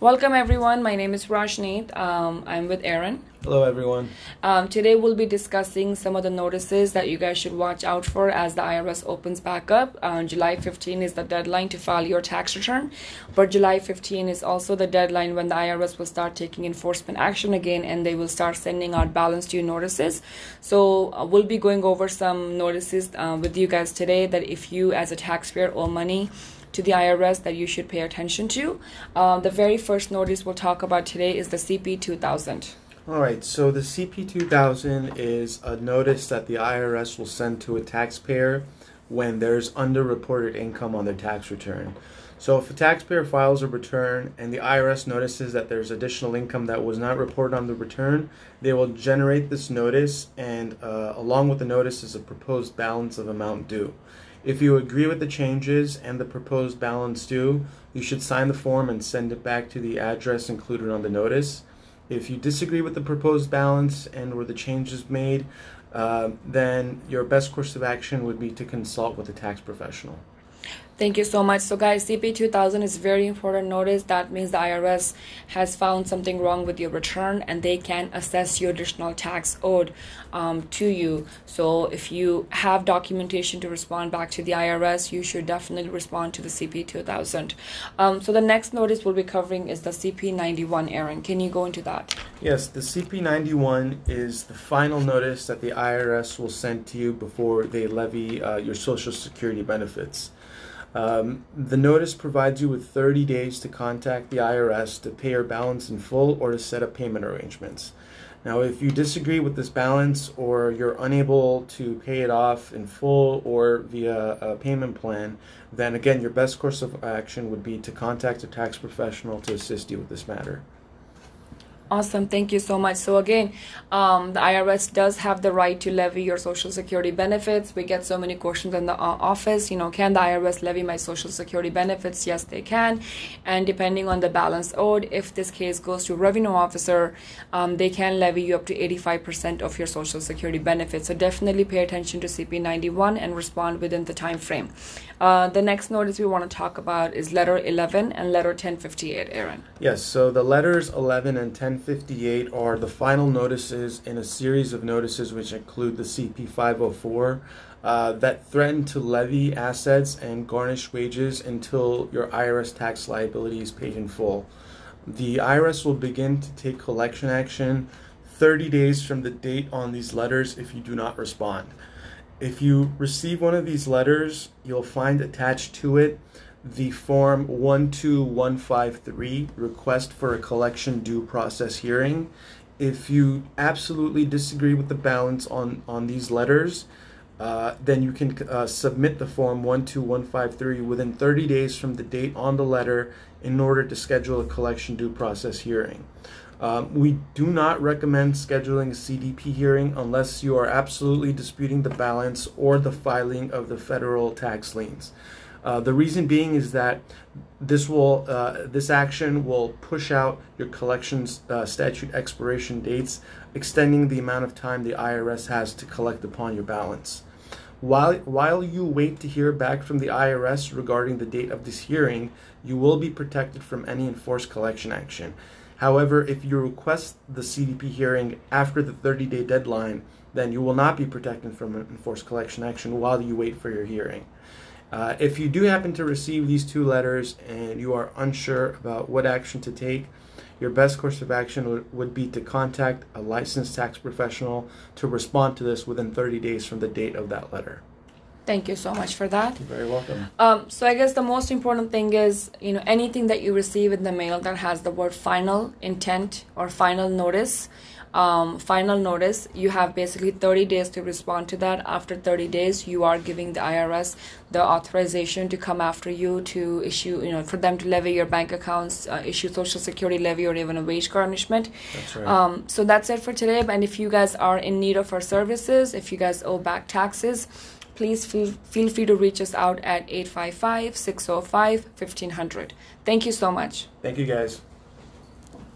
Welcome everyone. My name is Rajneet. Um, I'm with Aaron. Hello, everyone. Um, today we'll be discussing some of the notices that you guys should watch out for as the IRS opens back up. Uh, July 15 is the deadline to file your tax return, but July 15 is also the deadline when the IRS will start taking enforcement action again and they will start sending out balance due notices. So uh, we'll be going over some notices uh, with you guys today that if you as a taxpayer owe money to the IRS that you should pay attention to. Uh, the very first notice we'll talk about today is the CP 2000. All right, so the CP 2000 is a notice that the IRS will send to a taxpayer when there's underreported income on their tax return. So if a taxpayer files a return and the IRS notices that there's additional income that was not reported on the return, they will generate this notice and uh, along with the notice is a proposed balance of amount due. If you agree with the changes and the proposed balance due, you should sign the form and send it back to the address included on the notice. If you disagree with the proposed balance and were the changes made, uh, then your best course of action would be to consult with a tax professional. Thank you so much. So, guys, CP 2000 is very important notice. That means the IRS has found something wrong with your return and they can assess your additional tax owed um, to you. So, if you have documentation to respond back to the IRS, you should definitely respond to the CP 2000. Um, so, the next notice we'll be covering is the CP 91. Aaron, can you go into that? Yes, the CP 91 is the final notice that the IRS will send to you before they levy uh, your Social Security benefits. Um, the notice provides you with 30 days to contact the IRS to pay your balance in full or to set up payment arrangements. Now, if you disagree with this balance or you're unable to pay it off in full or via a payment plan, then again, your best course of action would be to contact a tax professional to assist you with this matter. Awesome, thank you so much. So again, um, the IRS does have the right to levy your Social Security benefits. We get so many questions in the uh, office. You know, can the IRS levy my Social Security benefits? Yes, they can. And depending on the balance owed, if this case goes to revenue officer, um, they can levy you up to 85% of your Social Security benefits. So definitely pay attention to CP91 and respond within the time frame. Uh, the next notice we want to talk about is letter 11 and letter 1058, Aaron. Yes, so the letters 11 and 1058 are the final notices in a series of notices which include the CP 504 uh, that threaten to levy assets and garnish wages until your IRS tax liability is paid in full. The IRS will begin to take collection action 30 days from the date on these letters if you do not respond. If you receive one of these letters, you'll find attached to it the form 12153 request for a collection due process hearing. If you absolutely disagree with the balance on, on these letters, uh, then you can uh, submit the form 12153 within 30 days from the date on the letter in order to schedule a collection due process hearing. Um, we do not recommend scheduling a CDP hearing unless you are absolutely disputing the balance or the filing of the federal tax liens. Uh, the reason being is that this will uh, this action will push out your collections uh, statute expiration dates, extending the amount of time the IRS has to collect upon your balance. While, while you wait to hear back from the IRS regarding the date of this hearing, you will be protected from any enforced collection action. However, if you request the CDP hearing after the 30 day deadline, then you will not be protected from an enforced collection action while you wait for your hearing. Uh, if you do happen to receive these two letters and you are unsure about what action to take, your best course of action would, would be to contact a licensed tax professional to respond to this within 30 days from the date of that letter. Thank you so much for that. You're very welcome. Um, so I guess the most important thing is, you know, anything that you receive in the mail that has the word final intent or final notice, um, final notice, you have basically 30 days to respond to that. After 30 days, you are giving the IRS the authorization to come after you to issue, you know, for them to levy your bank accounts, uh, issue social security levy or even a wage garnishment. That's right. Um, so that's it for today. And if you guys are in need of our services, if you guys owe back taxes, please feel, feel free to reach us out at 855 605 1500. Thank you so much. Thank you, guys.